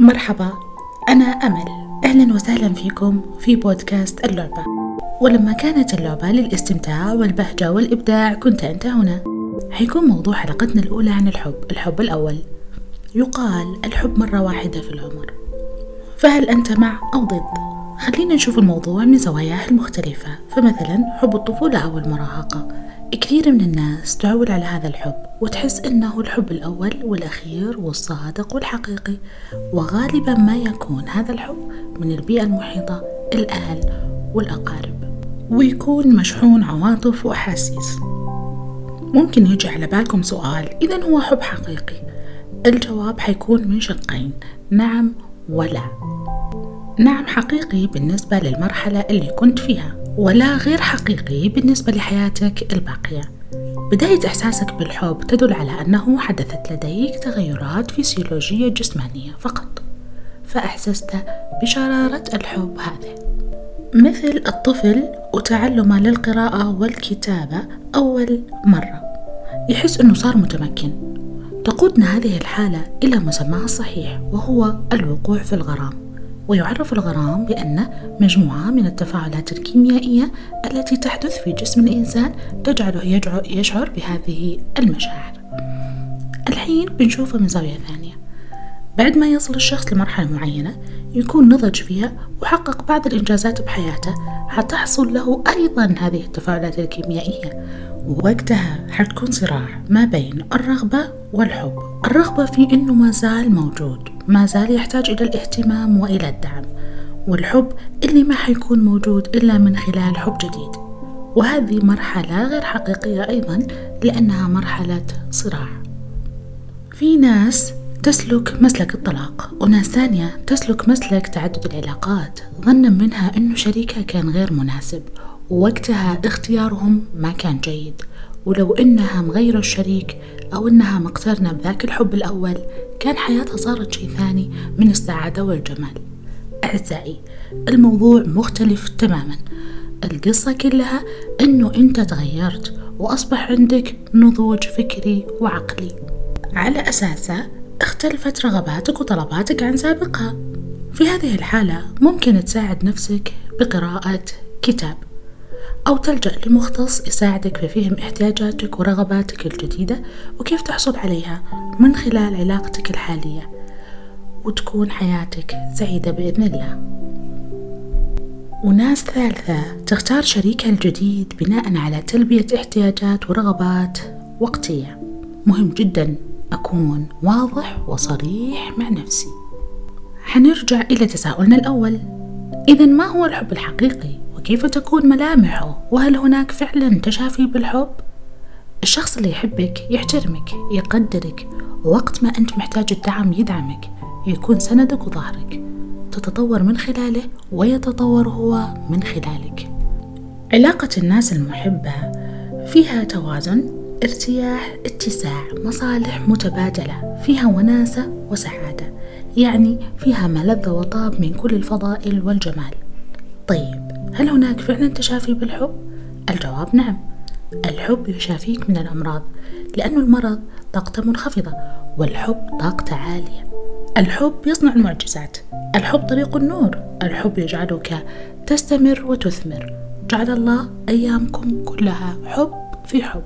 مرحبا أنا أمل. أهلا وسهلا فيكم في بودكاست اللعبة. ولما كانت اللعبة للاستمتاع والبهجة والإبداع كنت أنت هنا. حيكون موضوع حلقتنا الأولى عن الحب الحب الأول. يقال الحب مرة واحدة في العمر. فهل أنت مع أو ضد؟ خلينا نشوف الموضوع من زواياه المختلفة. فمثلا حب الطفولة أو المراهقة. كثير من الناس تعول على هذا الحب وتحس إنه الحب الأول والأخير والصادق والحقيقي وغالبا ما يكون هذا الحب من البيئة المحيطة الأهل والأقارب ويكون مشحون عواطف وأحاسيس. ممكن يجي على بالكم سؤال إذا هو حب حقيقي؟ الجواب حيكون من شقين نعم ولا. نعم حقيقي بالنسبة للمرحلة اللي كنت فيها. ولا غير حقيقي بالنسبة لحياتك الباقية. بداية إحساسك بالحب تدل على أنه حدثت لديك تغيرات فسيولوجية جسمانية فقط. فأحسست بشرارة الحب هذا مثل الطفل وتعلمه للقراءة والكتابة أول مرة. يحس أنه صار متمكن. تقودنا هذه الحالة إلى مسماها الصحيح وهو الوقوع في الغرام. ويعرف الغرام بأنه مجموعة من التفاعلات الكيميائية التي تحدث في جسم الإنسان تجعله يشعر بهذه المشاعر. الحين بنشوفه من زاوية ثانية. بعد ما يصل الشخص لمرحلة معينة يكون نضج فيها وحقق بعض الإنجازات بحياته حتحصل له أيضا هذه التفاعلات الكيميائية. وقتها حتكون صراع ما بين الرغبة والحب. الرغبة في أنه ما زال موجود ما زال يحتاج إلى الاهتمام وإلى الدعم. والحب اللي ما حيكون موجود إلا من خلال حب جديد. وهذه مرحلة غير حقيقية أيضا لأنها مرحلة صراع. في ناس تسلك مسلك الطلاق. وناس ثانية تسلك مسلك تعدد العلاقات. ظنا منها أنه شريكها كان غير مناسب ووقتها اختيارهم ما كان جيد. ولو إنها مغيرة الشريك أو إنها مقترنة بذاك الحب الأول كان حياتها صارت شيء ثاني من السعادة والجمال. أعزائي الموضوع مختلف تماما. القصة كلها إنه أنت تغيرت وأصبح عندك نضوج فكري وعقلي. على أساسه اختلفت رغباتك وطلباتك عن سابقها. في هذه الحالة ممكن تساعد نفسك بقراءة كتاب أو تلجأ لمختص يساعدك في فهم احتياجاتك ورغباتك الجديدة وكيف تحصل عليها من خلال علاقتك الحالية وتكون حياتك سعيدة بإذن الله. وناس ثالثة تختار شريكها الجديد بناء على تلبية احتياجات ورغبات وقتية. مهم جدا أكون واضح وصريح مع نفسي. حنرجع إلى تساؤلنا الأول. إذا ما هو الحب الحقيقي؟ وكيف تكون ملامحه؟ وهل هناك فعلا تشافي بالحب؟ الشخص اللي يحبك يحترمك يقدرك ووقت ما أنت محتاج الدعم يدعمك يكون سندك وظهرك. تتطور من خلاله ويتطور هو من خلالك. علاقة الناس المحبة فيها توازن؟ ارتياح اتساع مصالح متبادلة فيها وناسة وسعادة. يعني فيها ملذ وطاب من كل الفضائل والجمال. طيب هل هناك فعلا تشافي بالحب؟ الجواب نعم. الحب يشافيك من الأمراض لأن المرض طاقته منخفضة والحب طاقته عالية. الحب يصنع المعجزات الحب طريق النور الحب يجعلك تستمر وتثمر. جعل الله أيامكم كلها حب في حب.